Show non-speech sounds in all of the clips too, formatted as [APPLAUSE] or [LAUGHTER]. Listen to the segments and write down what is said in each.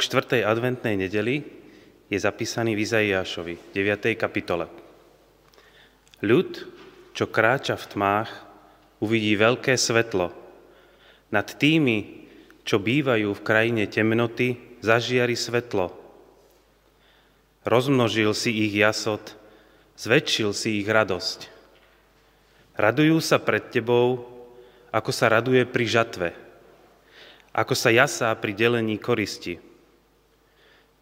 K štvrtej adventnej nedeli je zapísaný v Izaiášovi, 9. kapitole. Ľud, čo kráča v tmách, uvidí veľké svetlo. Nad tými, čo bývajú v krajine temnoty, zažiari svetlo. Rozmnožil si ich jasot, zväčšil si ich radosť. Radujú sa pred tebou, ako sa raduje pri žatve, ako sa jasá pri delení koristi.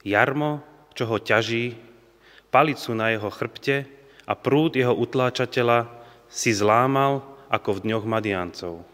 Jarmo, čo ho ťaží, palicu na jeho chrbte a prúd jeho utláčateľa si zlámal ako v dňoch Madiancov.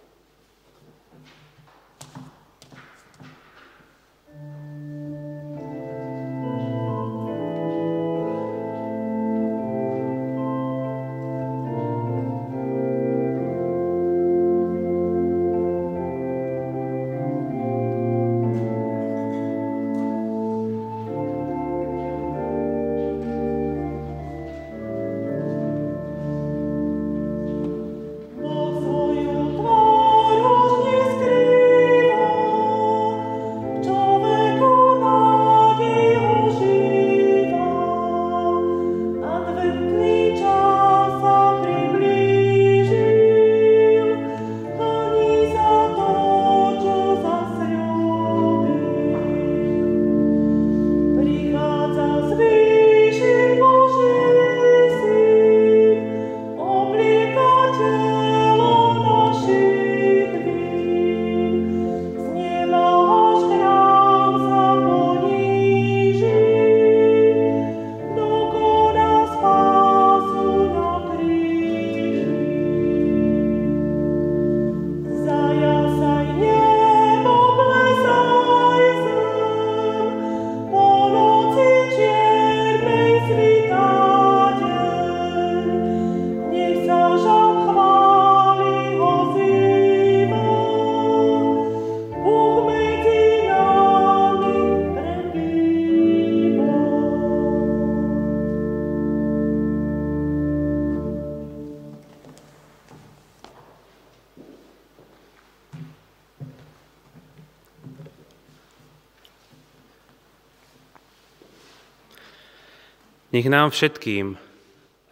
Nech nám všetkým,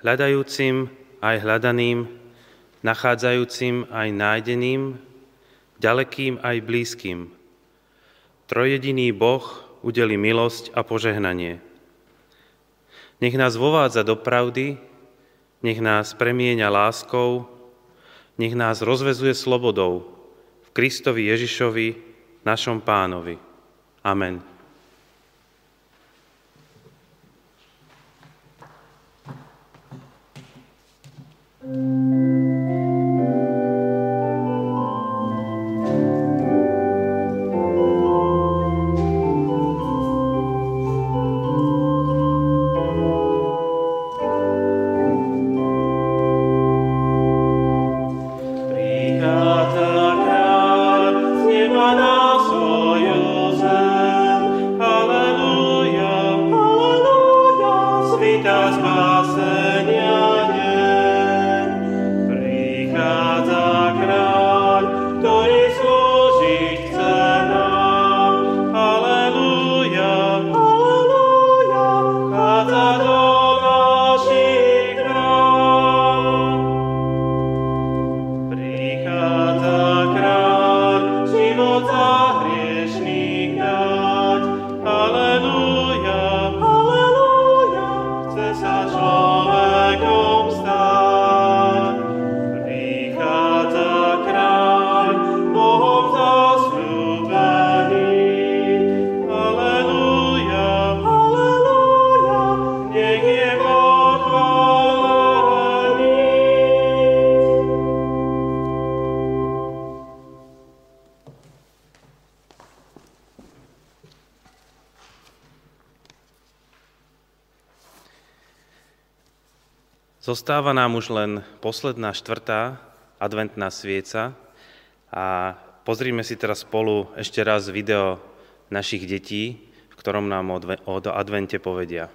hľadajúcim aj hľadaným, nachádzajúcim aj nájdeným, ďalekým aj blízkym, trojediný Boh udeli milosť a požehnanie. Nech nás vovádza do pravdy, nech nás premieňa láskou, nech nás rozvezuje slobodou v Kristovi Ježišovi, našom pánovi. Amen. Zostáva nám už len posledná štvrtá adventná svieca a pozrime si teraz spolu ešte raz video našich detí, v ktorom nám o advente povedia.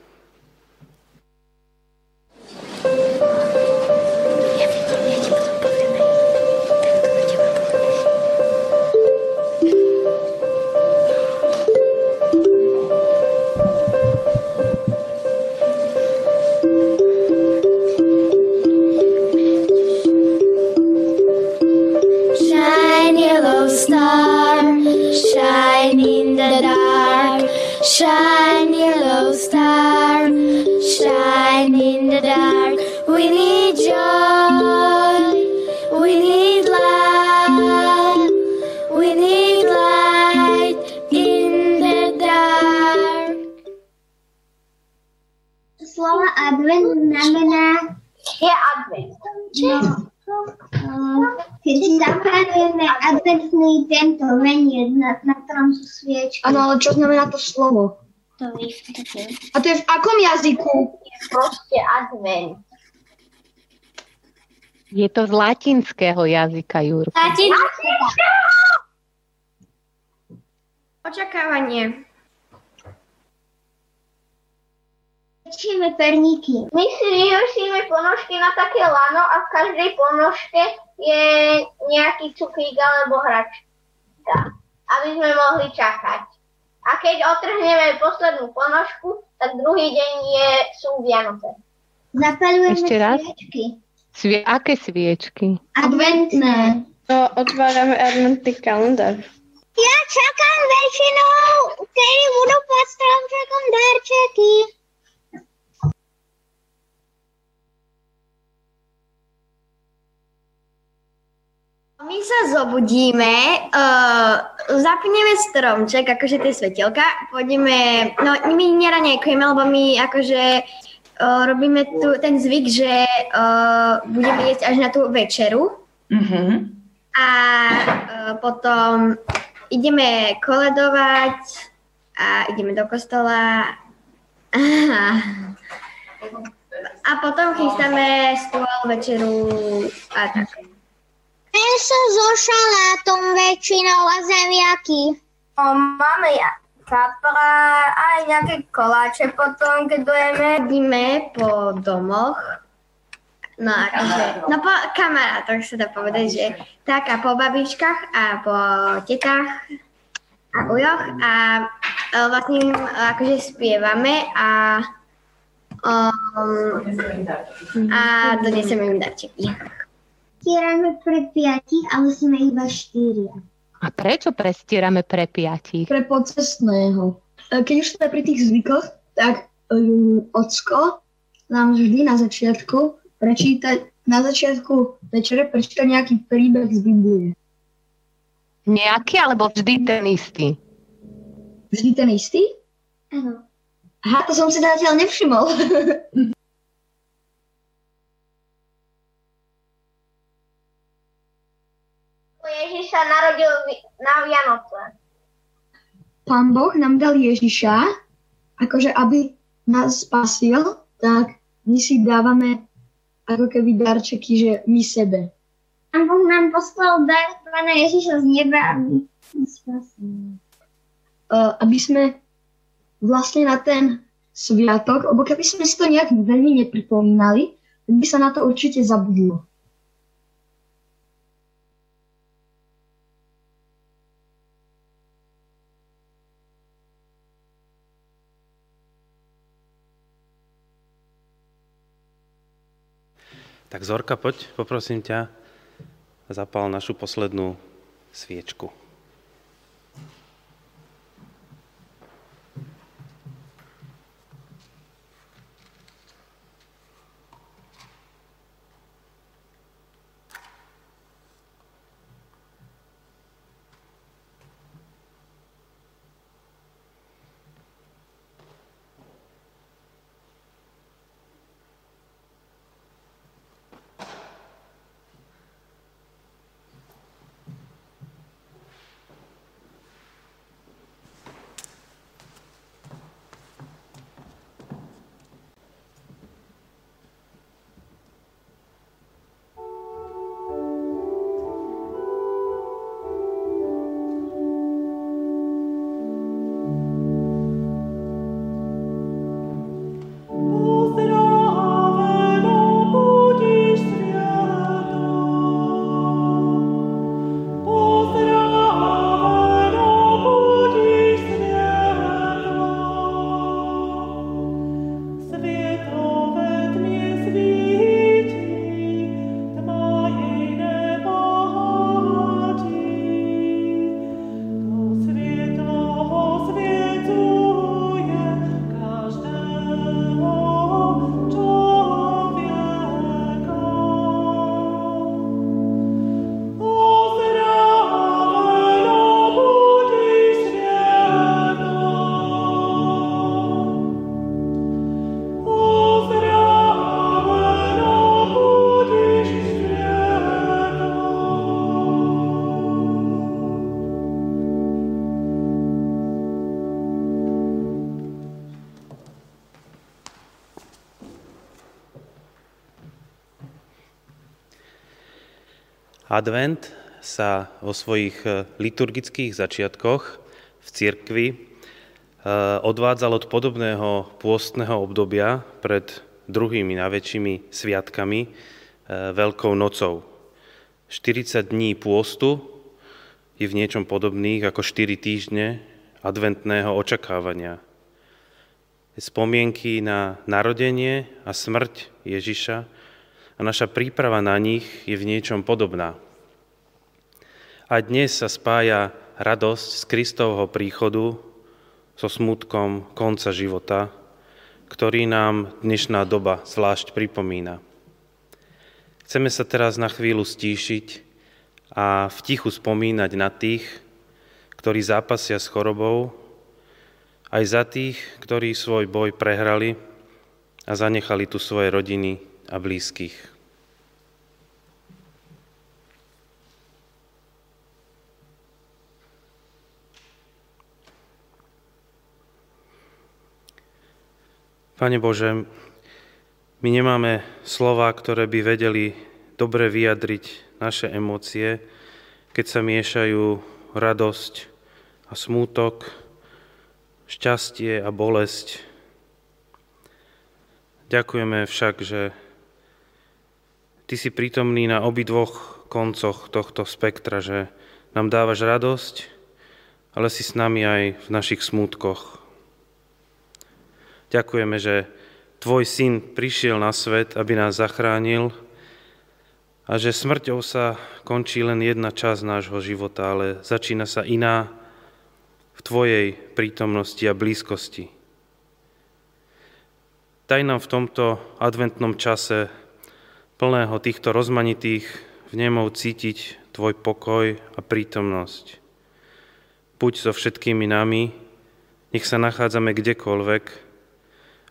Ale čo znamená to slovo? To vysvetlím. A to je v akom jazyku? Proste advent. Je to z latinského jazyka, Jurko. Očakávanie. Pečíme perníky. My si vyhošíme ponožky na také lano a v každej ponožke je nejaký cukrík alebo hračka, aby sme mohli čakať. A keď otrhneme poslednú ponožku, tak druhý deň je, sú Vianoce. Zapalujeme Ešte raz? sviečky. Svie- aké sviečky? Adventné. No, otvárame adventný kalendár. Ja čakám väčšinou, kedy budú pod stromčekom darčeky. My sa zobudíme, uh, zapneme stromček, akože tie svetelka, pôjdeme, no my neraňajkujeme, lebo my akože uh, robíme tu ten zvyk, že uh, budeme jesť až na tú večeru Mhm. a uh, potom ideme koledovať a ideme do kostola [LAUGHS] a potom chystáme stôl, večeru a tak. Meso so šalátom väčšinou a zemiaky. O, máme ja kapra, aj nejaké koláče potom, keď dojeme. Chodíme po domoch, no akože, no po kamarátoch sa dá povedať, že tak a po babičkách a po tetách a ujoch a e, vlastne akože spievame a um, a donesieme im darčeky. Stierame pre piatich, ale sme iba štyria. A prečo prestierame pre piatich? Pre podcestného. Keď už sme pri tých zvykoch, tak um, ocko nám vždy na začiatku prečíta, na začiatku večere prečíta nejaký príbeh z Biblie. Nejaký alebo vždy ten istý? Vždy ten istý? Áno. Aha, to som si zatiaľ nevšimol. [LAUGHS] Ježiš sa narodil na Vianoce. Pán Boh nám dal Ježiša, akože aby nás spasil, tak my si dávame ako keby darčeky, že my sebe. Pán Boh nám poslal dar Pána Ježiša z neba, aby nás spasil. Uh, aby sme vlastne na ten sviatok, lebo keby sme si to nejak veľmi nepripomínali, tak by sa na to určite zabudlo. Tak Zorka, poď, poprosím ťa, zapal našu poslednú sviečku. Advent sa vo svojich e, liturgických začiatkoch v cirkvi e, odvádzal od podobného pôstneho obdobia pred druhými najväčšími sviatkami, e, Veľkou nocou. 40 dní pôstu je v niečom podobných ako 4 týždne adventného očakávania. Spomienky na narodenie a smrť Ježiša a naša príprava na nich je v niečom podobná. A dnes sa spája radosť z Kristovho príchodu so smutkom konca života, ktorý nám dnešná doba zvlášť pripomína. Chceme sa teraz na chvíľu stíšiť a v tichu spomínať na tých, ktorí zápasia s chorobou, aj za tých, ktorí svoj boj prehrali a zanechali tu svoje rodiny a blízkych. Pane Bože, my nemáme slova, ktoré by vedeli dobre vyjadriť naše emócie, keď sa miešajú radosť a smútok, šťastie a bolesť, Ďakujeme však, že Ty si prítomný na obidvoch koncoch tohto spektra, že nám dávaš radosť, ale si s nami aj v našich smútkoch. Ďakujeme, že Tvoj syn prišiel na svet, aby nás zachránil a že smrťou sa končí len jedna časť nášho života, ale začína sa iná v Tvojej prítomnosti a blízkosti. Daj nám v tomto adventnom čase plného týchto rozmanitých vnemov cítiť Tvoj pokoj a prítomnosť. Buď so všetkými nami, nech sa nachádzame kdekoľvek,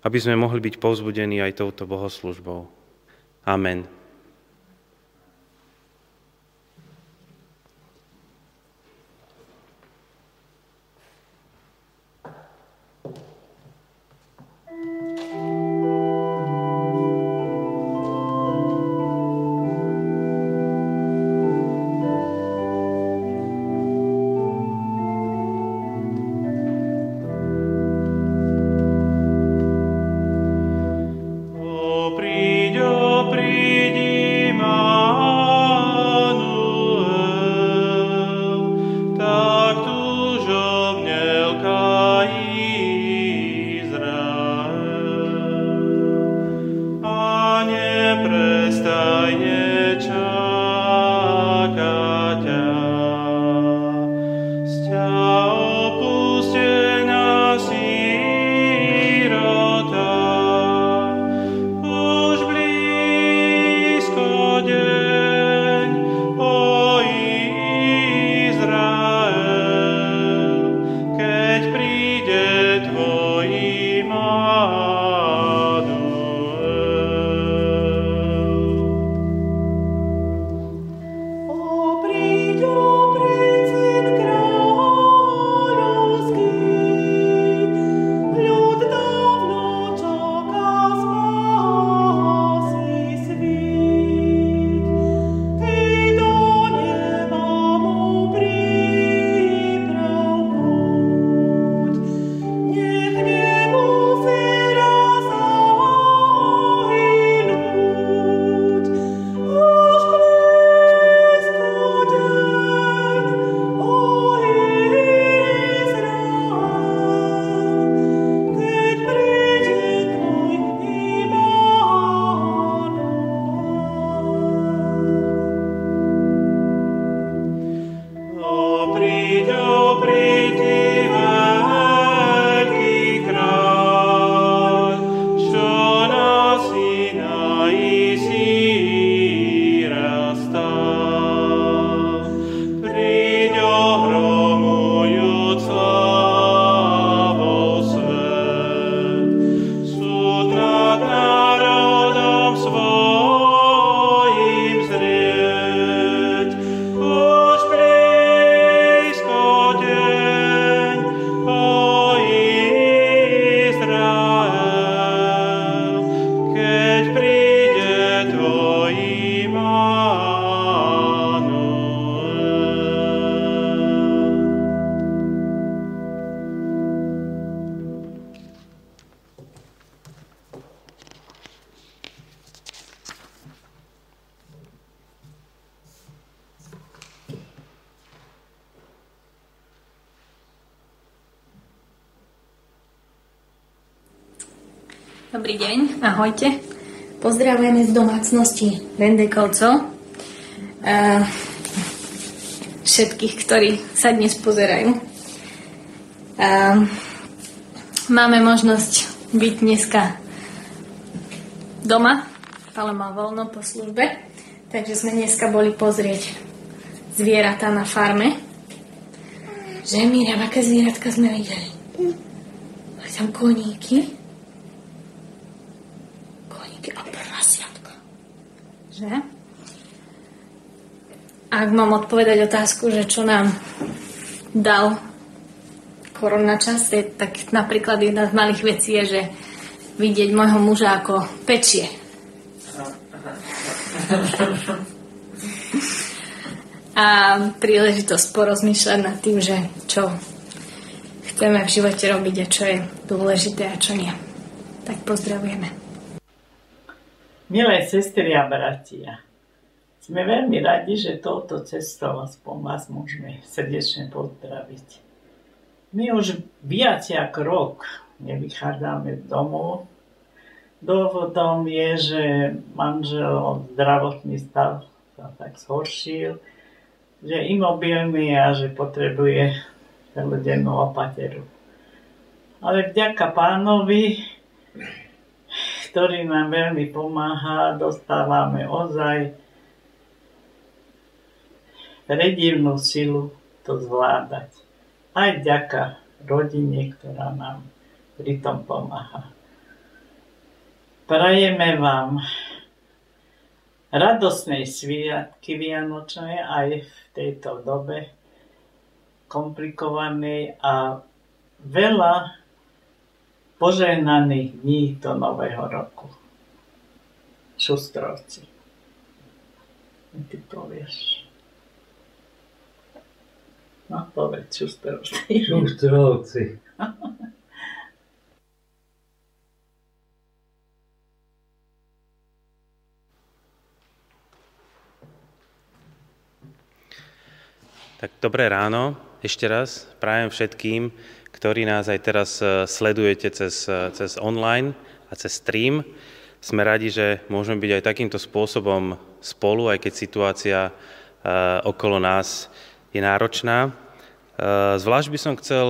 aby sme mohli byť povzbudení aj touto bohoslužbou. Amen. Ahojte. Pozdravujeme z domácnosti Vendekovcov. Uh, všetkých, ktorí sa dnes pozerajú. Uh, máme možnosť byť dneska doma. ale má voľno po službe, takže sme dneska boli pozrieť zvieratá na farme. Že, Miriam, aké zvieratka sme videli? Boli tam koníky, Že? Ak mám odpovedať otázku, že čo nám dal korona čas, tak napríklad jedna z malých vecí je, že vidieť môjho muža ako pečie. A príležitosť porozmýšľať nad tým, že čo chceme v živote robiť a čo je dôležité a čo nie. Tak pozdravujeme. Milé sestry a bratia, sme veľmi radi, že touto cestou aspoň vás môžeme srdečne pozdraviť. My už viac ako rok nevychádzame z domu. Dôvodom je, že manžel zdravotný stav sa tak zhoršil, že imobilný a že potrebuje celodennú opateru. Ale vďaka pánovi ktorý nám veľmi pomáha, dostávame ozaj predivnú silu to zvládať. Aj vďaka rodine, ktorá nám pri tom pomáha. Prajeme vám radosnej sviatky Vianočnej aj v tejto dobe komplikovanej a veľa požehnaných dní do nového roku. Šustrovci. Ty povieš. No, povedz šustrovci. Šustrovci. Tak dobré ráno, ešte raz prajem všetkým, ktorí nás aj teraz e, sledujete cez, e, cez online a cez stream. Sme radi, že môžeme byť aj takýmto spôsobom spolu, aj keď situácia e, okolo nás je náročná. Zvlášť by som chcel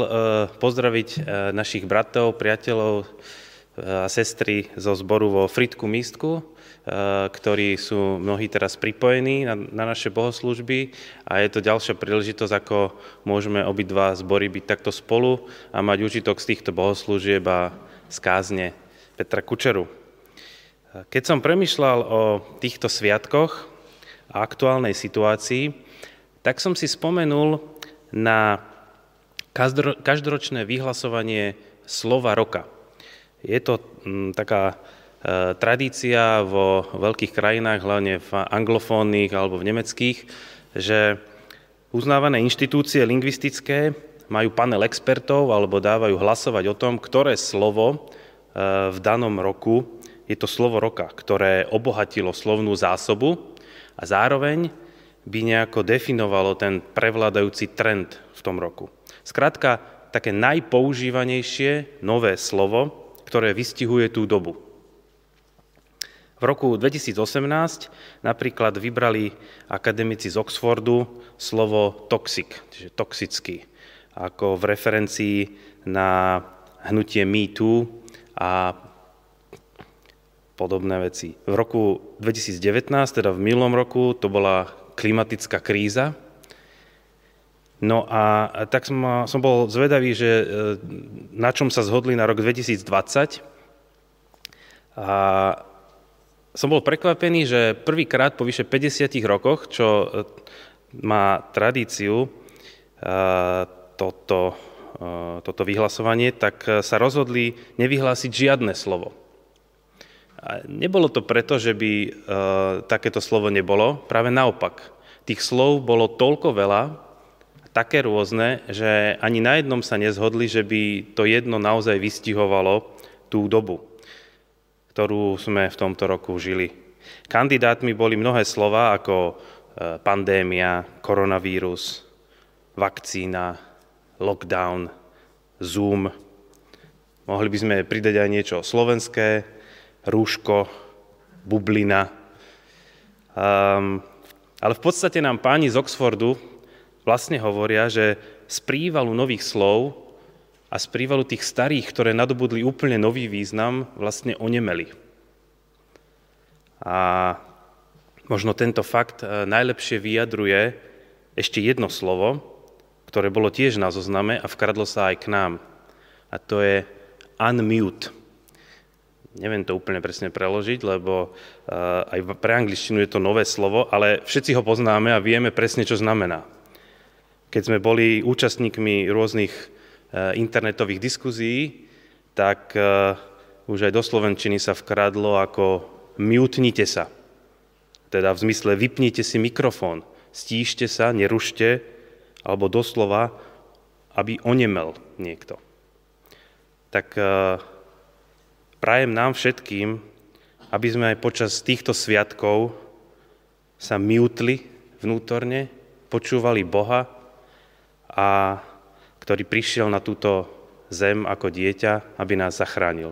pozdraviť našich bratov, priateľov a sestry zo zboru vo Fritku Místku, Eh, ktorí sú mnohí teraz pripojení na, na naše bohoslužby a je to ďalšia príležitosť, ako môžeme obidva zbory byť takto spolu a mať užitok z týchto bohoslúžieb a skázne Petra Kučeru. Eh, keď som premyšľal o týchto sviatkoch a aktuálnej situácii, tak som si spomenul na každoročné vyhlasovanie slova roka. Je to mm, taká tradícia vo veľkých krajinách, hlavne v anglofónnych alebo v nemeckých, že uznávané inštitúcie lingvistické majú panel expertov alebo dávajú hlasovať o tom, ktoré slovo e, v danom roku je to slovo roka, ktoré obohatilo slovnú zásobu a zároveň by nejako definovalo ten prevládajúci trend v tom roku. Skrátka, také najpoužívanejšie nové slovo, ktoré vystihuje tú dobu. V roku 2018 napríklad vybrali akademici z Oxfordu slovo toxic, čiže toxický, ako v referencii na hnutie MeToo a podobné veci. V roku 2019, teda v minulom roku, to bola klimatická kríza. No a tak som, som bol zvedavý, že e, na čom sa zhodli na rok 2020. A som bol prekvapený, že prvýkrát po vyše 50 rokoch, čo e, má tradíciu e, toto, e, toto vyhlasovanie, tak sa rozhodli nevyhlásiť žiadne slovo. A nebolo to preto, že by takéto slovo nebolo, práve naopak. Tých slov bolo toľko veľa, také rôzne, že ani na jednom sa nezhodli, že by to jedno naozaj vystihovalo tú dobu ktorú sme v tomto roku žili. Kandidátmi boli mnohé slova ako e, pandémia, koronavírus, vakcína, lockdown, Zoom. Mohli by sme pridať aj niečo slovenské, rúško, bublina. Um, ale v podstate nám páni z Oxfordu vlastne hovoria, že z prívalu nových slov a z prívalu tých starých, ktoré nadobudli úplne nový význam, vlastne onemeli. A možno tento fakt e, najlepšie vyjadruje ešte jedno slovo, ktoré bolo tiež na zozname a vkradlo sa aj k nám. A to je unmute. Neviem to úplne presne preložiť, lebo uh, aj pre angličtinu je to nové slovo, ale všetci ho poznáme a vieme presne, čo znamená. Keď sme boli účastníkmi rôznych internetových diskuzí, tak uh, už aj do Slovenčiny sa vkradlo ako mutnite sa. Teda v zmysle vypnite si mikrofón, stíšte sa, nerušte, alebo doslova, aby onemel niekto tak eh, prajem nám všetkým, aby sme aj počas týchto sviatkov sa miutli vnútorne, počúvali Boha, a ktorý prišiel na túto zem ako dieťa, aby nás zachránil.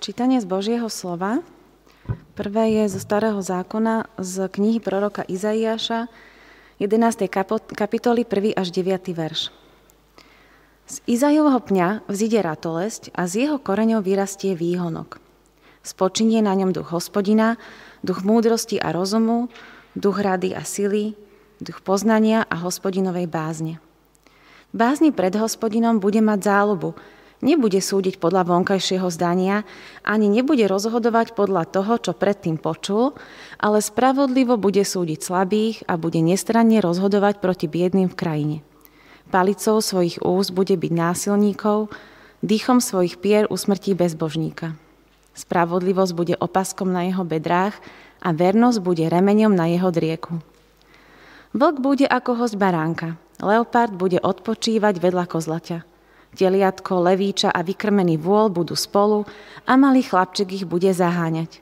Čítanie z Božieho slova. Prvé je zo Starého zákona z knihy proroka Izaiáša, 11. kapitoly, 1. až 9. verš. Z Izajovho pňa vzíde ratolesť a z jeho koreňov vyrastie výhonok. Spočinie na ňom duch hospodina, duch múdrosti a rozumu, duch rady a sily, duch poznania a hospodinovej bázne. Bázni pred hospodinom bude mať záľubu, nebude súdiť podľa vonkajšieho zdania, ani nebude rozhodovať podľa toho, čo predtým počul, ale spravodlivo bude súdiť slabých a bude nestranne rozhodovať proti biedným v krajine. Palicou svojich úst bude byť násilníkov, dýchom svojich pier usmrtí bezbožníka. Spravodlivosť bude opaskom na jeho bedrách a vernosť bude remeňom na jeho drieku. Vlk bude ako host baránka, leopard bude odpočívať vedľa kozlaťa. Teliatko, levíča a vykrmený vôl budú spolu a malý chlapček ich bude zaháňať.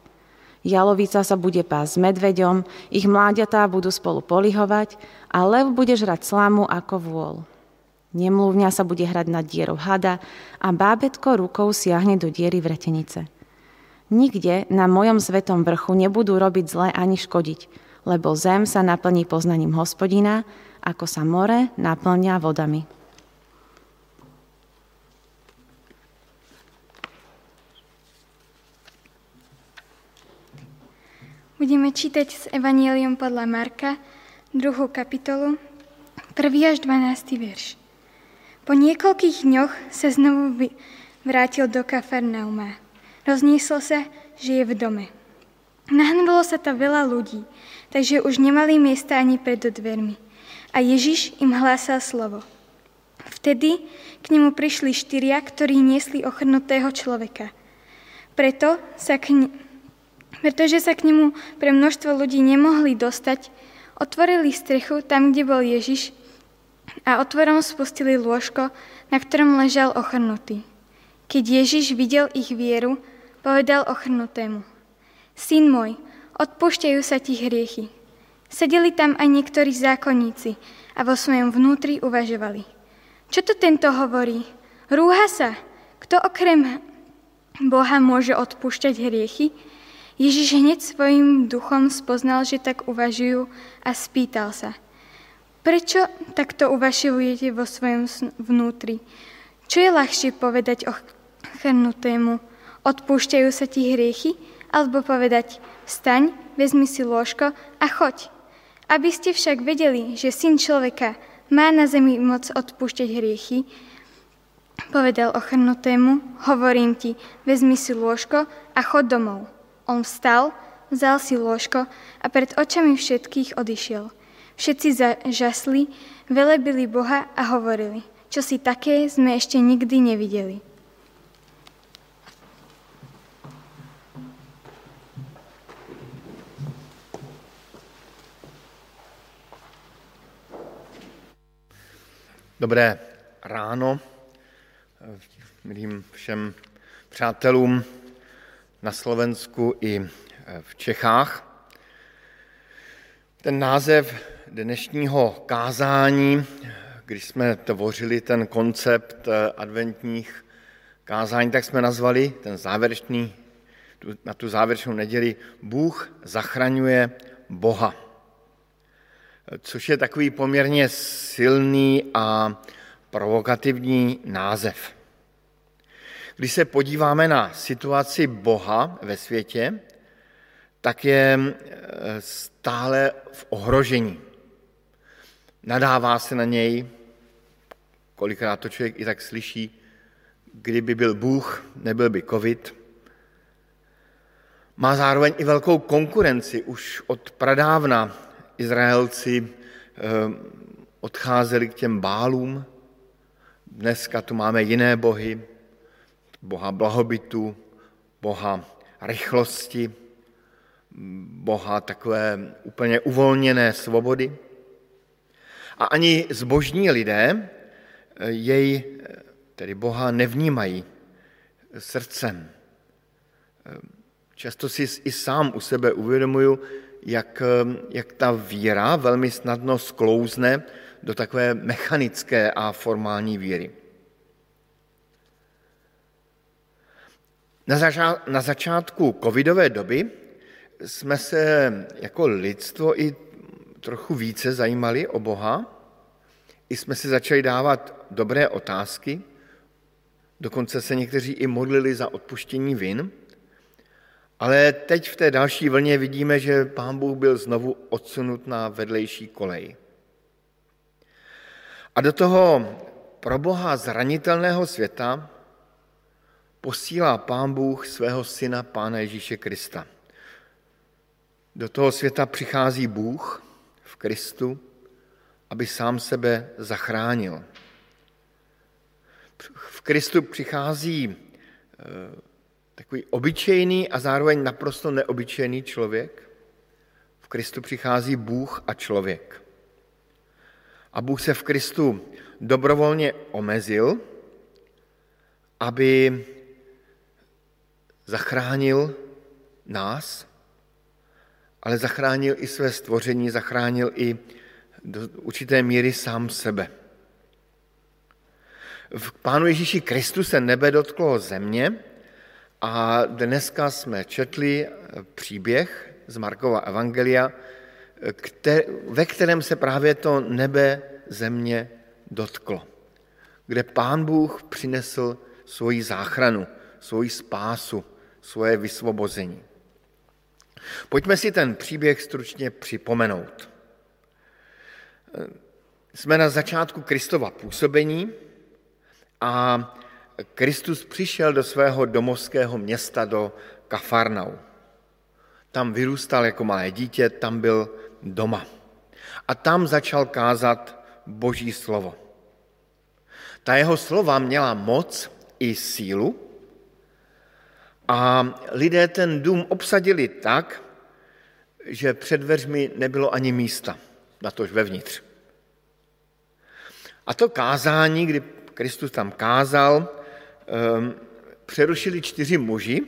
Jalovica sa bude pásť s medveďom, ich mláďatá budú spolu polihovať a lev bude žrať slamu ako vôľ. Nemluvňa sa bude hrať nad dierou hada a bábetko rukou siahne do diery vretenice. Nikde na mojom svetom vrchu nebudú robiť zle ani škodiť, lebo zem sa naplní poznaním hospodina, ako sa more naplňa vodami. Budeme čítať s Evangelium podľa Marka, druhú kapitolu, 1. až 12. verš. Po niekoľkých dňoch sa znovu vrátil do Kafarnauma. Roznieslo sa, že je v dome. Nahnalo sa tam veľa ľudí, takže už nemali miesta ani pred dvermi. A Ježiš im hlásal slovo. Vtedy k nemu prišli štyria, ktorí niesli ochrnutého človeka. Preto sa k pretože sa k nemu pre množstvo ľudí nemohli dostať, otvorili strechu tam, kde bol Ježiš a otvorom spustili lôžko, na ktorom ležal ochrnutý. Keď Ježiš videl ich vieru, povedal ochrnutému, Syn môj, odpúšťajú sa ti hriechy. Sedeli tam aj niektorí zákonníci a vo svojom vnútri uvažovali. Čo to tento hovorí? Rúha sa. Kto okrem Boha môže odpúšťať hriechy? Ježiš hneď svojim duchom spoznal, že tak uvažujú a spýtal sa, prečo takto uvažujete vo svojom vnútri? Čo je ľahšie povedať o chrnutému, odpúšťajú sa ti hriechy, alebo povedať, staň, vezmi si lôžko a choď. Aby ste však vedeli, že syn človeka má na zemi moc odpúšťať hriechy, povedal ochrnutému, hovorím ti, vezmi si lôžko a chod domov. On vstal, vzal si lôžko a pred očami všetkých odišiel. Všetci zažasli, velebili Boha a hovorili, čo si také sme ešte nikdy nevideli. Dobré ráno. milým všem přátelům na Slovensku i v Čechách. Ten název dnešního kázání, když jsme tvořili ten koncept adventních kázání, tak jsme nazvali ten závěrečný, na tu závěrečnou neděli Bůh zachraňuje Boha. Což je takový poměrně silný a provokativní název. Když se podíváme na situaci Boha ve světě, tak je eh, stále v ohrožení. Nadává se na něj, kolikrát to člověk i tak slyší, kdyby byl Bůh, nebyl by covid. Má zároveň i velkou konkurenci. Už od pradávna Izraelci eh, odcházeli k těm bálům. Dneska tu máme jiné bohy, boha blahobytu, boha rychlosti, boha takové úplně uvolněné svobody. A ani zbožní lidé jej, tedy Boha, nevnímají srdcem. Často si i sám u sebe uvědomuju, jak, jak ta víra velmi snadno sklouzne do takové mechanické a formální víry. Na, zača- na začátku covidové doby jsme se jako lidstvo i trochu více zajímali o Boha, i jsme si začali dávat dobré otázky, dokonce se někteří i modlili za odpuštění vin, ale teď v té další vlně vidíme, že pán Bůh byl znovu odsunut na vedlejší kolej. A do toho pro Boha zranitelného světa posílá pán Bůh svého syna, pána Ježíše Krista. Do toho světa přichází Bůh v Kristu, aby sám sebe zachránil. V Kristu přichází eh, takový obyčejný a zároveň naprosto neobyčejný člověk. V Kristu přichází Bůh a člověk. A Bůh se v Kristu dobrovolně omezil, aby zachránil nás, ale zachránil i své stvoření, zachránil i do určité míry sám sebe. V Pánu Ježíši Kristu se nebe dotklo země a dneska jsme četli příběh z Markova Evangelia, ve kterém se právě to nebe země dotklo, kde Pán Bůh přinesl svoji záchranu, svoji spásu, svoje vysvobození. Pojďme si ten příběh stručně připomenout. Jsme na začátku Kristova působení a Kristus přišel do svého domovského města, do Kafarnau. Tam vyrůstal jako malé dítě, tam byl doma. A tam začal kázat Boží slovo. Ta jeho slova měla moc i sílu a lidé ten dům obsadili tak, že před dveřmi nebylo ani místa, na tož vevnitř. A to kázání, kdy Kristus tam kázal, um, přerušili čtyři muži,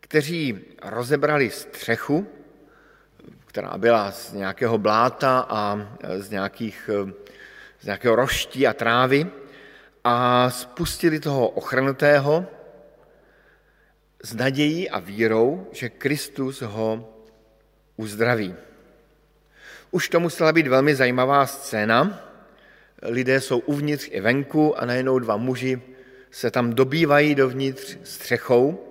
kteří rozebrali střechu, která byla z nějakého bláta a z, nějakých, z nějakého roští a trávy a spustili toho ochrnutého, s nadějí a vírou, že Kristus ho uzdraví. Už to musela být velmi zajímavá scéna. Lidé jsou uvnitř i venku a najednou dva muži se tam dobývají dovnitř střechou.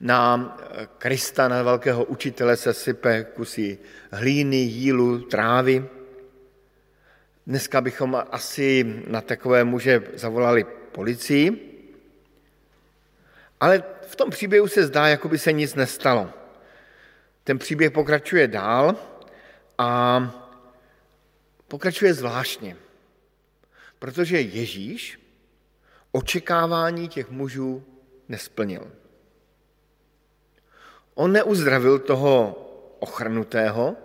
Na Krista, na velkého učitele se sype kusy hlíny, jílu, trávy. Dneska bychom asi na takové muže zavolali policii, ale v tom příběhu se zdá, jako by se nic nestalo. Ten příběh pokračuje dál a pokračuje zvláštně, protože Ježíš očekávání těch mužů nesplnil. On neuzdravil toho ochrnutého,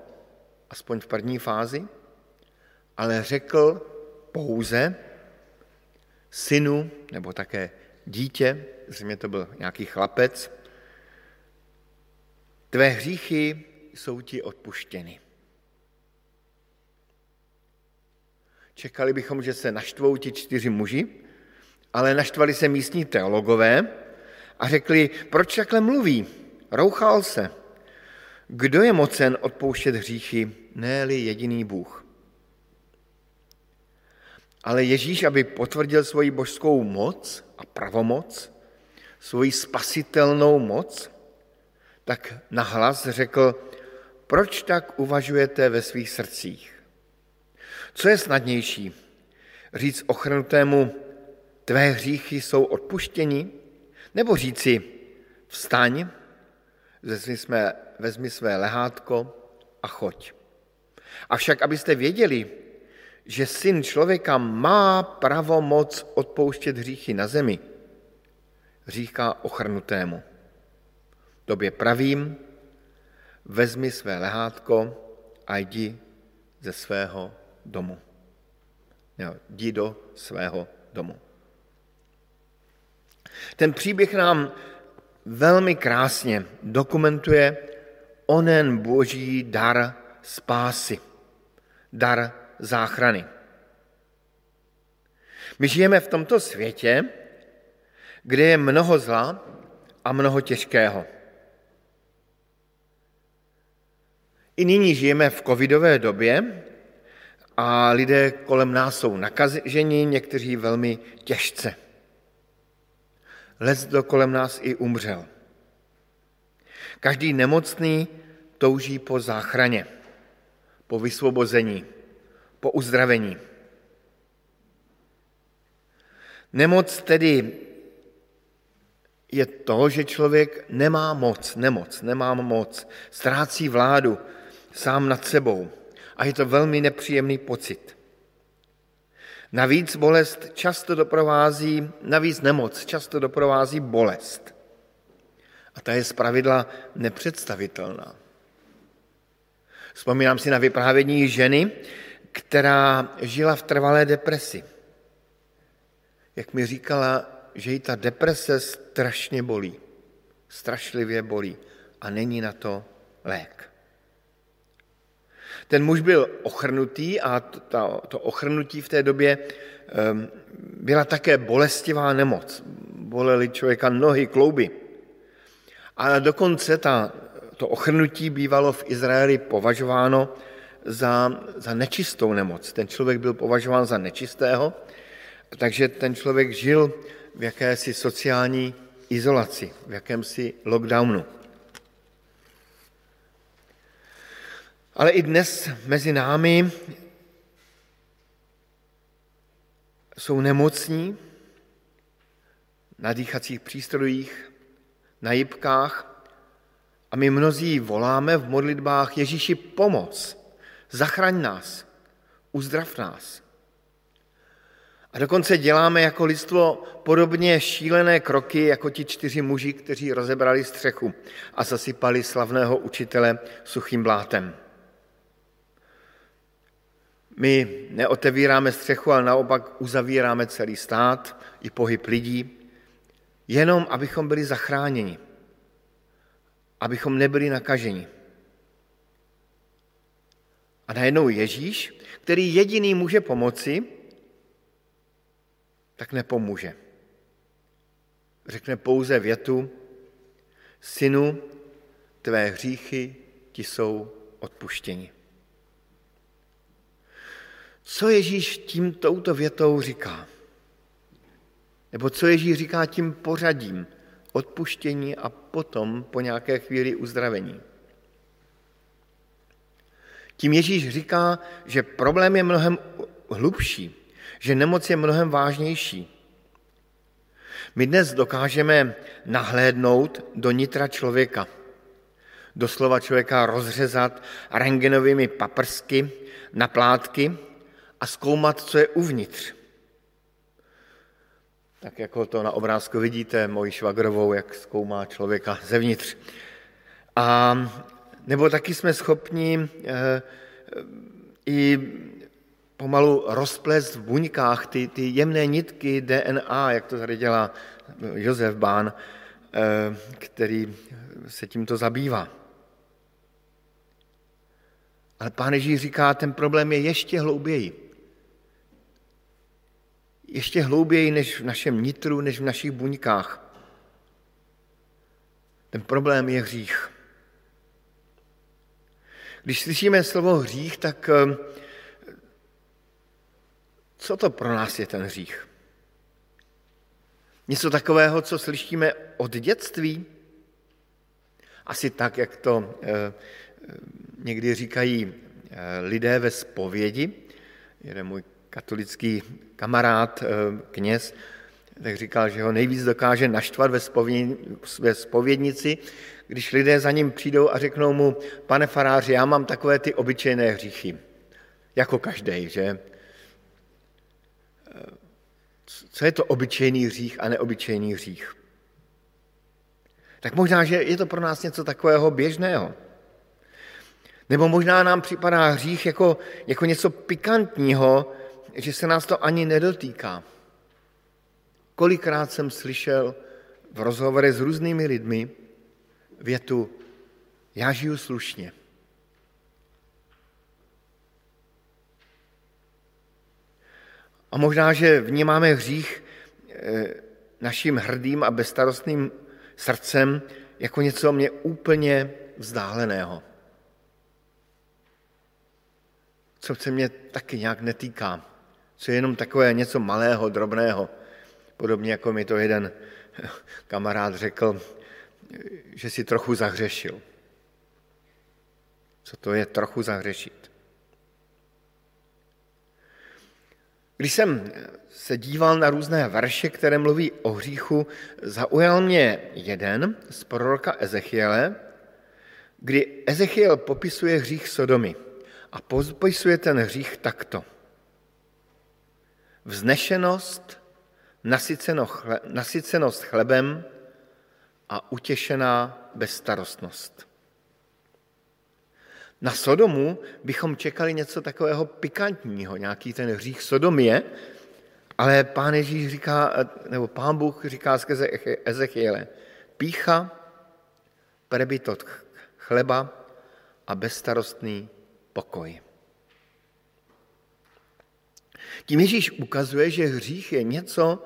aspoň v první fázi, ale řekl pouze, synu, nebo také dítě, zřejmě to byl nějaký chlapec, tvé hříchy jsou ti odpuštěny. Čekali bychom, že se naštvou ti čtyři muži, ale naštvali se místní teologové a řekli, proč takhle mluví? Rouchal se. Kdo je mocen odpouštět hříchy, ne jediný Bůh? Ale Ježíš, aby potvrdil svoji božskou moc a pravomoc, svoji spasitelnou moc, tak nahlas řekl, proč tak uvažujete ve svých srdcích? Co je snadnější? Říct ochrnutému, tvé hříchy jsou odpuštěni? Nebo říci, vstaň, vezmi své, vezmi své lehátko a choď. Avšak, abyste věděli, že syn člověka má pravomoc odpouštět hříchy na zemi, říká ochrnutému. Tobě pravím, vezmi své lehátko a jdi ze svého domu. Jo, jdi do svého domu. Ten příběh nám velmi krásně dokumentuje onen boží dar spásy, dar záchrany. My žijeme v tomto světě, kde je mnoho zla a mnoho těžkého. I nyní žijeme v covidové době a lidé kolem nás jsou nakaženi, někteří velmi těžce. Lec do kolem nás i umřel. Každý nemocný touží po záchraně, po vysvobození, po uzdravení. Nemoc tedy je to, že člověk nemá moc, nemoc, nemá moc, ztrácí vládu sám nad sebou a je to velmi nepříjemný pocit. Navíc bolest často doprovází, navíc nemoc často doprovází bolest. A ta je zpravidla nepředstavitelná. Vzpomínám si na vyprávění ženy, která žila v trvalé depresi. Jak mi říkala, že jí ta deprese strašně bolí. Strašlivě bolí. A není na to lék. Ten muž byl ochrnutý a to, to ochrnutí v té době ehm, byla také bolestivá nemoc. Bolely člověka nohy, klouby. A dokonce ta, to ochrnutí bývalo v Izraeli považováno za, za nečistou nemoc. Ten člověk byl považován za nečistého, takže ten člověk žil v jakési sociální izolaci, v jakémsi lockdownu. Ale i dnes mezi námi jsou nemocní na dýchacích přístrojích, na jibkách a my mnozí voláme v modlitbách Ježíši pomoc, zachraň nás, uzdrav nás. A dokonce děláme jako lidstvo podobně šílené kroky jako ti čtyři muži, kteří rozebrali střechu a zasypali slavného učitele suchým blátem. My neotevíráme střechu, ale naopak uzavíráme celý stát i pohyb lidí, jenom abychom byli zachráněni, abychom nebyli nakaženi. A najednou Ježíš, který jediný může pomoci, tak nepomůže. Řekne pouze větu, synu, tvé hříchy ti jsou odpuštěni. Co Ježíš tím touto větou říká? Nebo co Ježíš říká tím pořadím? Odpuštění a potom po nějaké chvíli uzdravení. Tím Ježíš říká, že problém je mnohem hlubší, že nemoc je mnohem vážnější. My dnes dokážeme nahlédnout do nitra člověka, doslova člověka rozřezat rengenovými paprsky na plátky a zkoumat, co je uvnitř. Tak jako to na obrázku vidíte, moji švagrovou, jak zkoumá člověka zevnitř. A nebo taky jsme schopni e, i pomalu rozplést v buňkách ty, ty jemné nitky DNA, jak to tady dělá Josef Bán, eh, který se tímto zabývá. Ale pán Ježíš říká, ten problém je ještě hlouběji. Ještě hlouběji než v našem nitru, než v našich buňkách. Ten problém je hřích. Když slyšíme slovo hřích, tak eh, co to pro nás je ten hřích? Něco takového, co slyšíme od dětství? Asi tak, jak to eh, někdy říkají eh, lidé ve spovědi. Jeden můj katolický kamarád, kněz, tak říkal, že ho nejvíc dokáže naštvat ve spovědnici, když lidé za ním přijdou a řeknou mu, pane faráři, já mám takové ty obyčejné hříchy, jako každý, že? Co je to obyčejný hřích a neobyčejný hřích? Tak možná, že je to pro nás něco takového běžného. Nebo možná nám připadá hřích jako, jako něco pikantního, že se nás to ani nedotýká. Kolikrát jsem slyšel v rozhovorech s různými lidmi větu já žiju slušně. A možná, že vnímáme hřích eh, naším hrdým a bezstarostným srdcem jako něco mě úplně vzdáleného. Co se mě taky nějak netýká. Co je jenom takové něco malého, drobného. Podobně jako mi to jeden [LAUGHS] kamarád řekl, že si trochu zahřešil. Co to je trochu zahřešit? Když jsem se díval na různé verše, které mluví o hříchu, zaujal mě jeden z proroka Ezechiele, kdy Ezechiel popisuje hřích Sodomy a popisuje ten hřích takto. Vznešenost, nasycenost chlebem a utěšená bezstarostnost. Na Sodomu bychom čekali něco takového pikantního, nějaký ten hřích Sodomie, ale pán Ježíš říká, nebo pán Bůh říká skrze Ezechiele, pícha, prebytot chleba a bezstarostný pokoj. Tím Ježíš ukazuje, že hřích je něco,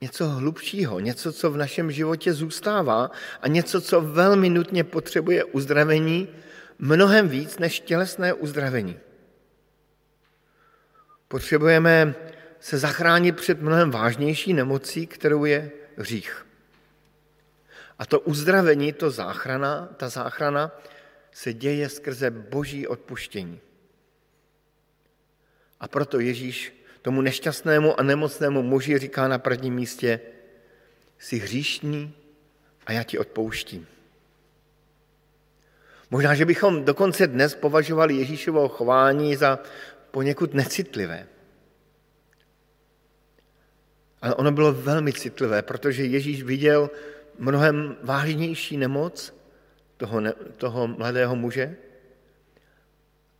něco hlubšího, něco, co v našem životě zůstává a něco, co velmi nutně potřebuje uzdravení, mnohem víc než tělesné uzdravení. Potřebujeme se zachránit před mnohem vážnější nemocí, kterou je hřích. A to uzdravení, to záchrana, ta záchrana se děje skrze boží odpuštění. A proto Ježíš tomu nešťastnému a nemocnému muži říká na prvním místě, jsi hříšný a já ti odpouštím. Možná, že bychom dokonce dnes považovali Ježíšovo chování za poněkud necitlivé. Ale ono bylo velmi citlivé, protože Ježíš viděl mnohem vážnější nemoc toho, ne, toho mladého muže.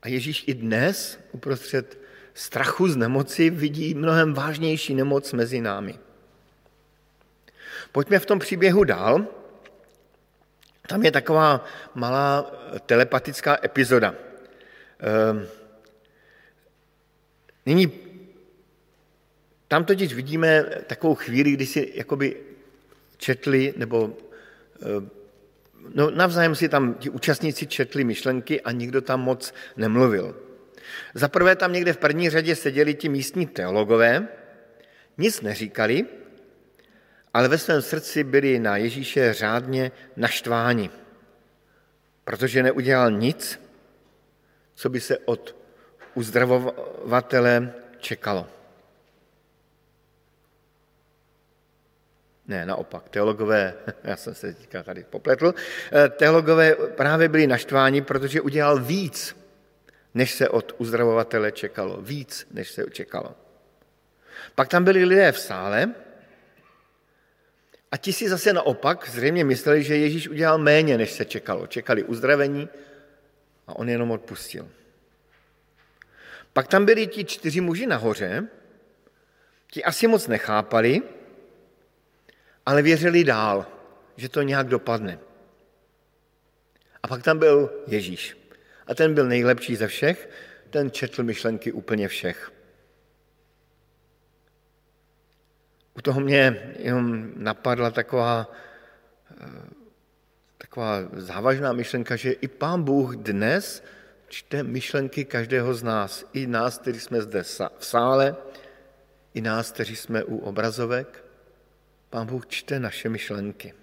A Ježíš i dnes uprostřed strachu z nemoci vidí mnohem vážnější nemoc mezi námi. Pojďme v tom příběhu dál. Tam je taková malá telepatická epizoda. Ehm, nyní tam totiž vidíme takovou chvíli, kdy si jakoby četli, nebo ehm, no, navzájem si tam ti účastníci četli myšlenky a nikdo tam moc nemluvil. Za prvé tam někde v první řadě seděli ti místní teologové, nic neříkali, ale ve svém srdci byli na Ježíše řádně naštváni, protože neudělal nic, co by se od uzdravovatele čekalo. Ne, naopak, teologové, [LAUGHS] já jsem se teďka tady popletl, eh, teologové právě byli naštváni, protože udělal víc, než se od uzdravovatele čekalo. Víc, než se čekalo. Pak tam byli lidé v sále a ti si zase naopak zřejmě mysleli, že Ježíš udělal méně, než se čekalo. Čekali uzdravení a on jenom odpustil. Pak tam byli ti čtyři muži nahoře, ti asi moc nechápali, ale věřili dál, že to nějak dopadne. A pak tam byl Ježíš. A ten byl nejlepší ze všech, ten četl myšlenky úplně všech. U toho mě jenom napadla taková, eh, taková závažná myšlenka, že i pán Bůh dnes čte myšlenky každého z nás. I nás, kteří jsme zde v sále, i nás, kteří jsme u obrazovek. Pán Bůh čte naše myšlenky.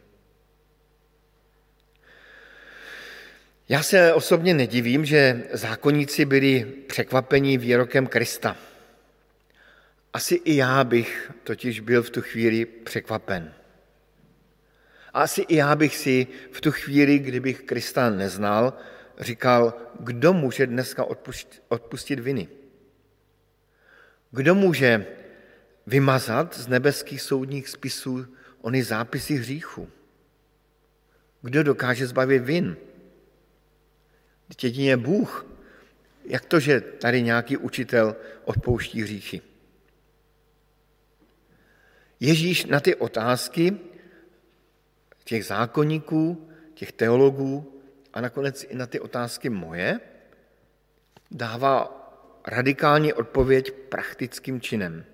Já se osobně nedivím, že zákonníci byli překvapení výrokem Krista. Asi i já bych totiž byl v tu chvíli překvapen. Asi i já bych si v tu chvíli, kdybych Krista neznal, říkal, kdo může dneska odpustit viny? Kdo může vymazat z nebeských soudních spisů ony zápisy hříchu? Kdo dokáže zbavit vin? Jedině Bůh. Jak to, že tady nějaký učitel odpouští hříchy? Ježíš na ty otázky těch zákonníků, těch teologů a nakonec i na ty otázky moje dává radikální odpověď praktickým činem.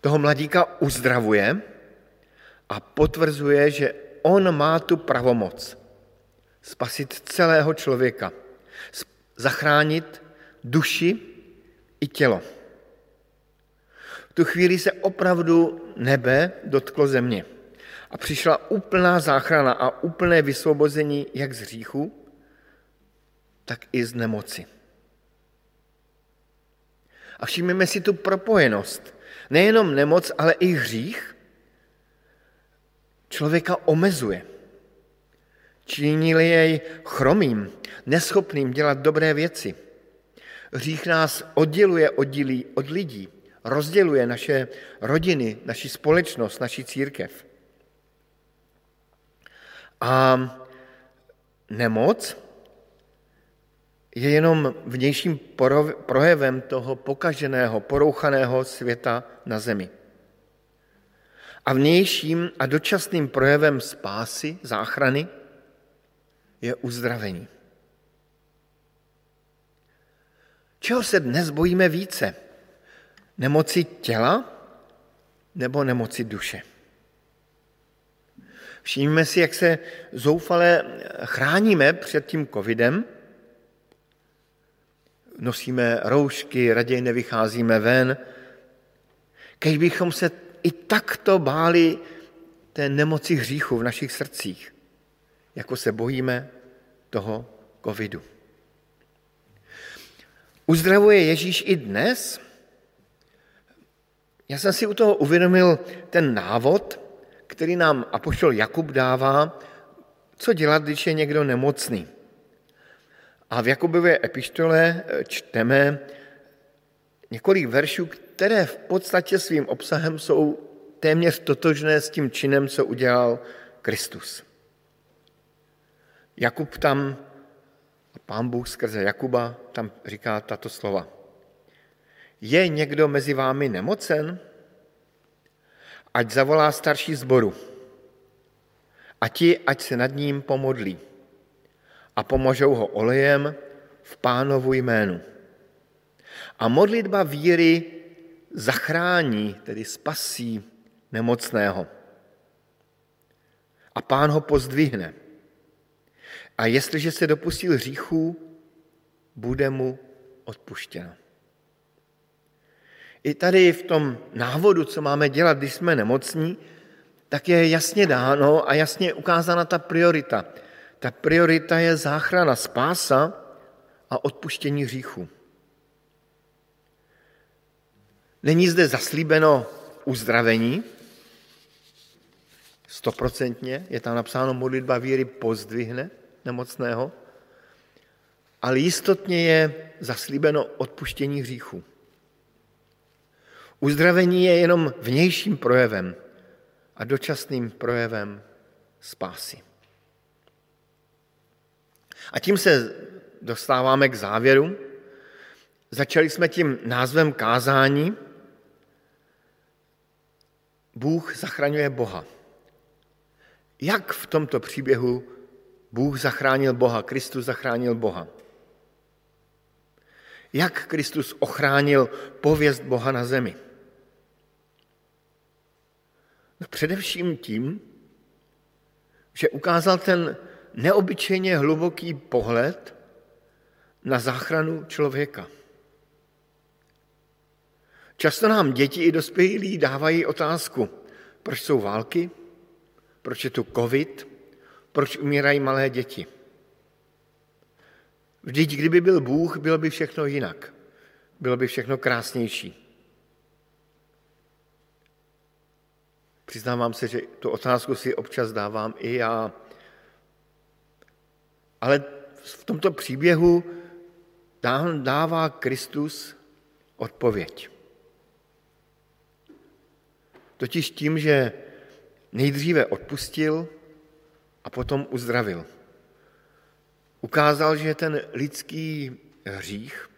Toho mladíka uzdravuje a potvrzuje, že on má tu pravomoc spasit celého člověka, zachránit duši i tělo. V tu chvíli se opravdu nebe dotklo země a přišla úplná záchrana a úplné vysvobození jak z hříchu, tak i z nemoci. A všimněme si tu propojenost. Nejenom nemoc, ale i hřích člověka omezuje. Činili jej chromým, neschopným dělat dobré věci. Hřích nás odděluje od lidí, rozděluje naše rodiny, naši společnost, naši církev. A nemoc je jenom vnějším projevem toho pokaženého, porouchaného světa na zemi. A vnějším a dočasným projevem spásy, záchrany, je uzdravení. Čeho se dnes bojíme více? Nemoci těla nebo nemoci duše? Všimněme si, jak se zoufale chráníme před tím covidem. Nosíme roušky, raději nevycházíme ven. Když bychom se i takto báli té nemoci hříchu v našich srdcích, jako se bojíme toho covidu. Uzdravuje Ježíš i dnes? Já jsem si u toho uvědomil ten návod, který nám apoštol Jakub dává, co dělat, když je někdo nemocný. A v Jakubově epištole eh, čteme několik veršů, které v podstatě svým obsahem jsou téměř totožné s tím činem, co udělal Kristus. Jakub tam, pán Bůh skrze Jakuba, tam říká tato slova. Je někdo mezi vámi nemocen? ať zavolá starší zboru a ti, ať se nad ním pomodlí a pomožou ho olejem v pánovu jménu. A modlitba víry zachrání, tedy spasí nemocného. A pán ho pozdvihne. A jestliže se dopustil hříchů, bude mu odpuštěno. I tady v tom návodu, co máme dělat, když jsme nemocní, tak je jasně dáno a jasně ukázána ta priorita. Ta priorita je záchrana, spása a odpuštění hříchu. Není zde zaslíbeno uzdravení, stoprocentně, je tam napsáno modlitba víry pozdvihne nemocného, ale jistotně je zaslíbeno odpuštění hříchu. Uzdravení je jenom vnějším projevem a dočasným projevem spásy. A tím se dostáváme k závěru. Začali jsme tím názvem kázání. Bůh zachraňuje Boha. Jak v tomto příběhu Bůh zachránil Boha, Kristus zachránil Boha? Jak Kristus ochránil pověst Boha na zemi? No především tím, že ukázal ten neobyčejně hluboký pohled na záchranu člověka. Často nám děti i dospělí dávají otázku, proč jsou války, proč je tu covid, proč umírají malé děti. Vždyť kdyby byl Bůh, bylo by všechno jinak. Bylo by všechno krásnější. Přiznávám se, že tu otázku si občas dávám i já. Ale v tomto příběhu dává Kristus odpověď. Totiž tím, že nejdříve odpustil a potom uzdravil. Ukázal, že ten lidský hřích,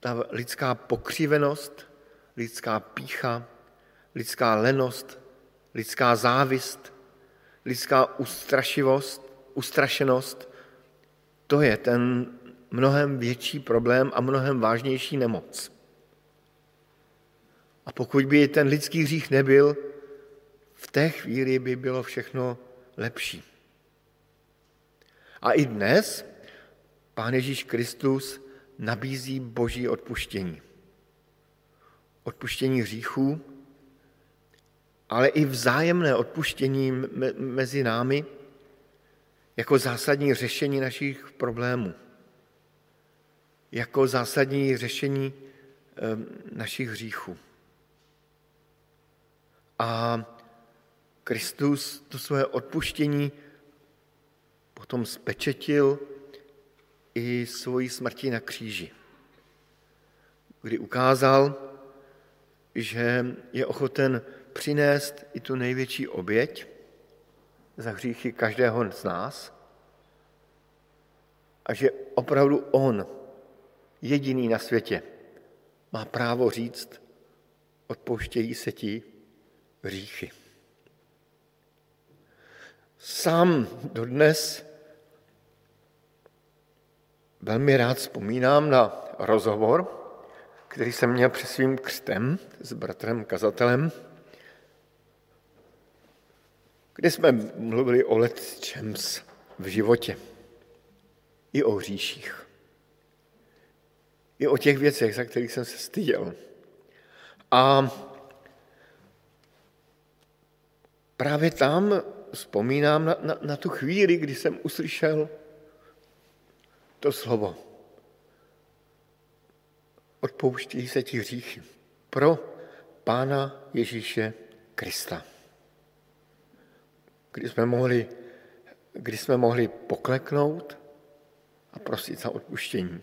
ta lidská pokřivenost, lidská pícha, lidská lenost, lidská závist, lidská ustrašivost, ustrašenost, to je ten mnohem větší problém a mnohem vážnější nemoc. A pokud by ten lidský hřích nebyl, v té chvíli by bylo všechno lepší. A i dnes Pán Ježíš Kristus nabízí boží odpuštění. Odpuštění hříchů, ale i vzájemné odpuštění mezi námi jako zásadní řešení našich problémů, jako zásadní řešení našich hříchů. A Kristus to svoje odpuštění potom spečetil i svojí smrti na kříži, kdy ukázal, že je ochoten přinést i tu největší oběť za hříchy každého z nás a že opravdu on, jediný na světě, má právo říct, odpouštějí se ti hříchy. Sám dodnes velmi rád vzpomínám na rozhovor, který jsem měl před svým křtem s bratrem kazatelem, kde jsme mluvili o let čems v životě. I o hříších. I o těch věcech, za kterých jsem se styděl. A právě tam vzpomínám na, na, na tu chvíli, kdy jsem uslyšel to slovo. Odpouští se ti hříchy pro Pána Ježíše Krista. Kdy jsme mohli, kdy jsme mohli pokleknout a prosit za odpuštění.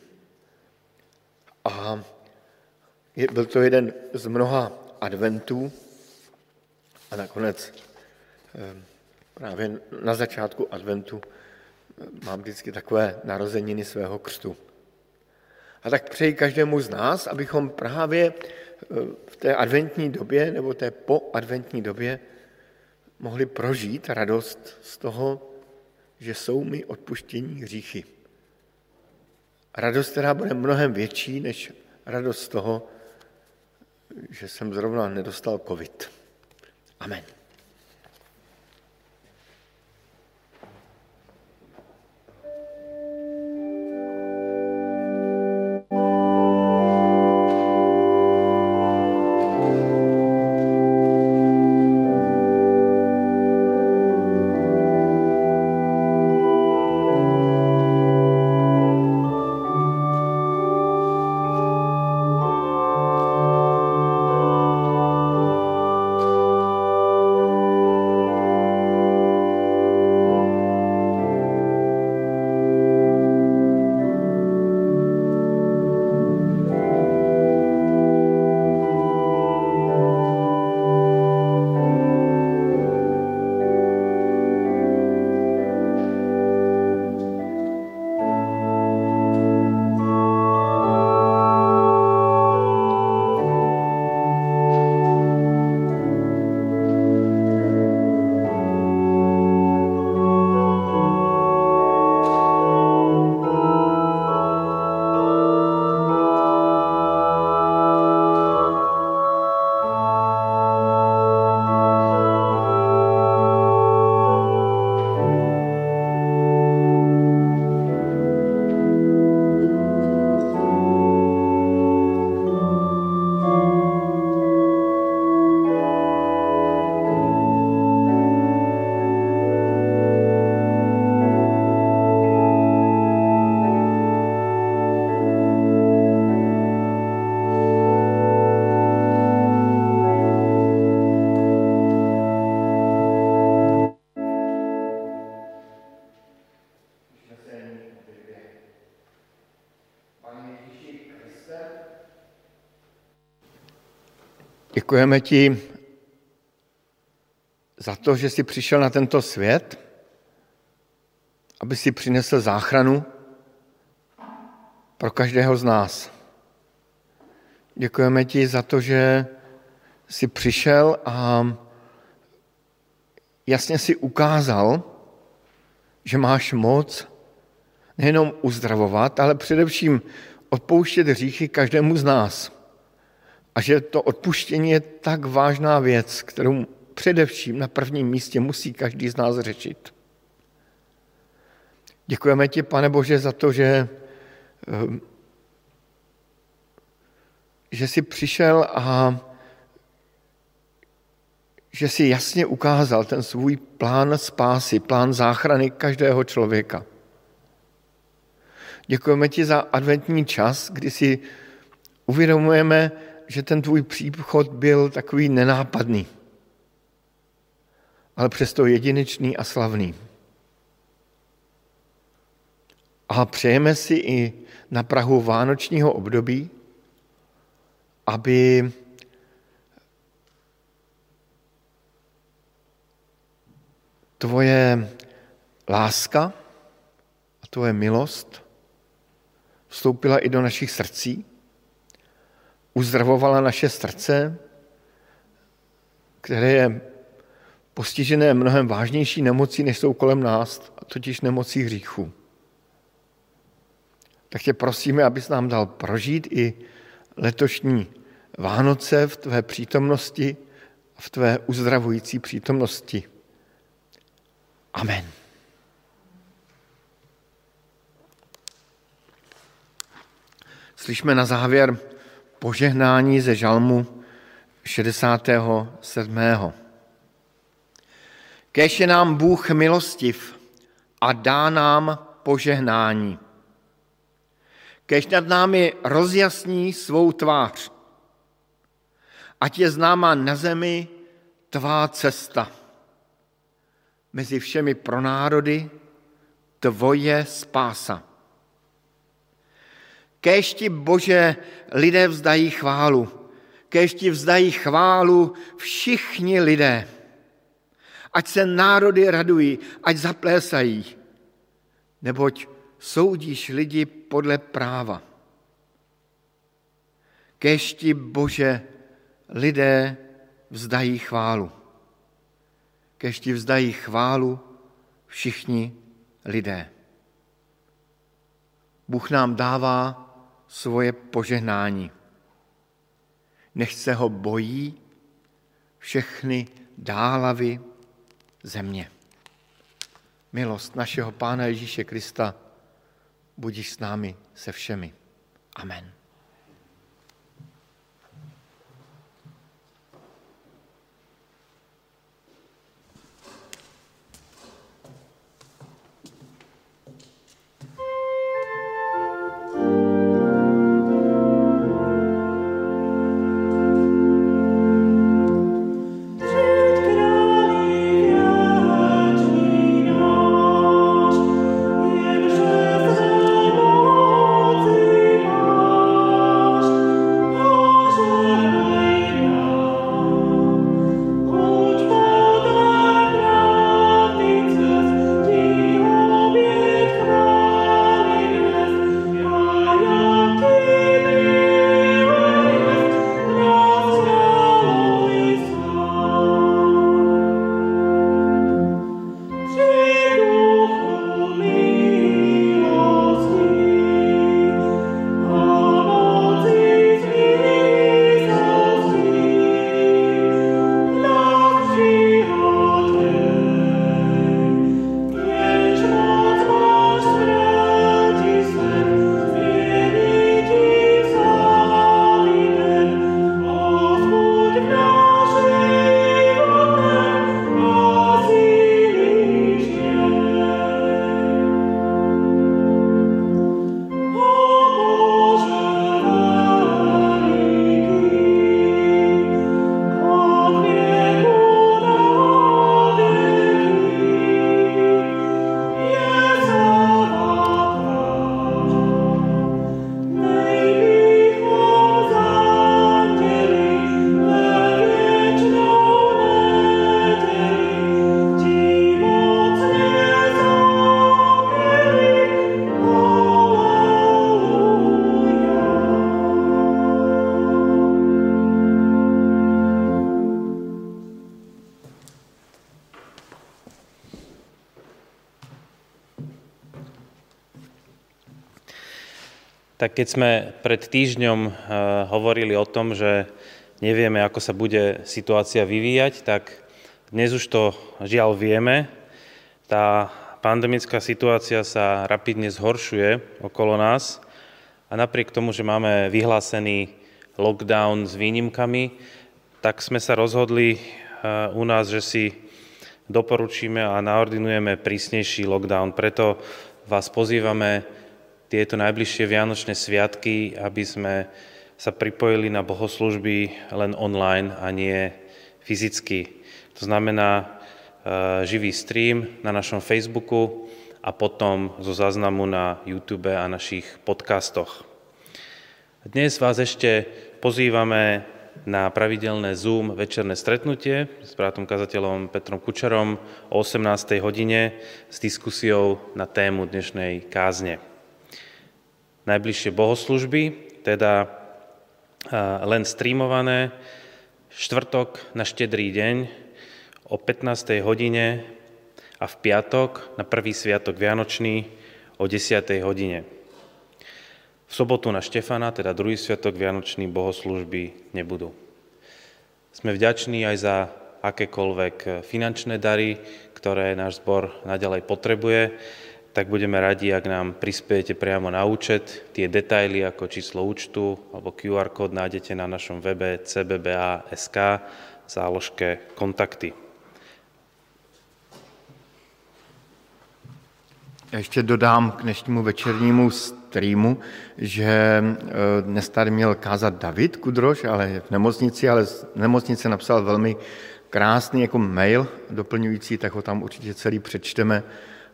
A je, byl to jeden z mnoha adventů a nakonec eh, právě na začátku adventu mám vždycky takové narozeniny svého křtu. A tak přeji každému z nás, abychom právě eh, v té adventní době nebo té poadventní době mohli prožít radost z toho, že jsou mi odpuštění hříchy. Radost, která bude mnohem větší než radost z toho, že jsem zrovna nedostal covid. Amen. Děkujeme ti za to, že jsi přišel na tento svět, aby si přinesl záchranu pro každého z nás. Děkujeme ti za to, že jsi přišel a jasně si ukázal, že máš moc nejenom uzdravovat, ale především odpouštět hříchy každému z nás. A že to odpuštění je tak vážná věc, kterou především na prvním místě musí každý z nás řečit. Děkujeme ti, pane Bože, za to, že, ehm, že jsi přišel a že si jasně ukázal ten svůj plán spásy, plán záchrany každého člověka. Děkujeme ti za adventní čas, kdy si uvědomujeme, že ten tvůj příchod byl takový nenápadný, ale přesto jedinečný a slavný. A přejeme si i na Prahu vánočního období, aby tvoje láska a tvoje milost vstoupila i do našich srdcí, uzdravovala naše srdce, které je postižené mnohem vážnější nemocí, než jsou kolem nás, a totiž nemocí hříchu. Tak tě prosíme, abys nám dal prožít i letošní Vánoce v tvé přítomnosti, v tvé uzdravující přítomnosti. Amen. Slyšme na závěr požehnání ze žalmu 67. Kéž je nám Bůh milostiv a dá nám požehnání. Kéž nad námi rozjasní svou tvář, ať je známa na zemi tvá cesta. Mezi všemi pronárody tvoje spása. Kéž ti, Bože, lidé vzdají chválu. Kéž ti vzdají chválu všichni lidé. Ať se národy radují, ať zaplésají, neboť soudíš lidi podle práva. Kéž ti, Bože, lidé vzdají chválu. Kéž ti vzdají chválu všichni lidé. Bůh nám dává svoje požehnání. Nech se ho bojí všechny dálavy země. Milost našeho Pána Ježíše Krista budíš s námi se všemi. Amen. Amen. Keď sme pred týždňom uh, hovorili o tom, že nevieme, ako sa bude situácia vyvíjať, tak dnes už to žiaľ vieme. Tá pandemická situácia sa rapidne zhoršuje okolo nás a napriek tomu, že máme vyhlásený lockdown s výnimkami, tak sme sa rozhodli uh, u nás, že si doporučíme a naordinujeme prísnejší lockdown. Preto vás pozývame tieto najbližšie Vianočné sviatky, aby sme sa pripojili na bohoslužby len online a nie fyzicky. To znamená e, živý stream na našom Facebooku a potom zo záznamu na YouTube a našich podcastoch. Dnes vás ešte pozývame na pravidelné Zoom večerné stretnutie s bratom kazateľom Petrom Kučarom o 18. hodine s diskusiou na tému dnešnej kázne najbližšie bohoslužby, teda len streamované, štvrtok na štedrý deň o 15. hodine a v piatok na prvý sviatok Vianočný o 10. hodine. V sobotu na Štefana, teda druhý sviatok Vianočný, bohoslužby nebudú. Sme vďační aj za akékoľvek finančné dary, ktoré náš zbor naďalej potrebuje tak budeme radi, ak nám prispiejete priamo na účet. Tie detaily ako číslo účtu alebo QR kód nájdete na našom webe cbba.sk v záložke kontakty. Ještě dodám k dnešnímu večernímu streamu, že e, dnes tady měl kázat David Kudroš, ale je v nemocnici, ale z nemocnice napsal velmi krásný jako mail doplňující, tak ho tam určitě celý přečteme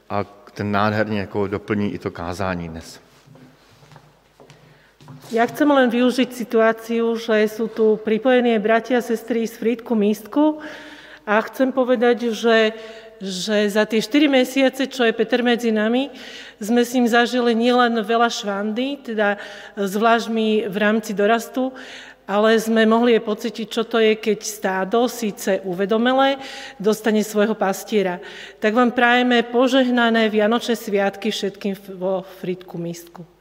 a ten nádherně jako doplní i to kázání dnes. Ja chcem len využiť situáciu, že sú tu pripojení bratia a sestry z Frýdku Místku a chcem povedať, že, že za tie 4 mesiace, čo je Peter medzi nami, sme s ním zažili nielen veľa švandy, teda zvlášť my v rámci dorastu, ale sme mohli je pocítiť, čo to je, keď stádo, síce uvedomelé, dostane svojho pastiera. Tak vám prajeme požehnané Vianočné sviatky všetkým vo Fritku Místku.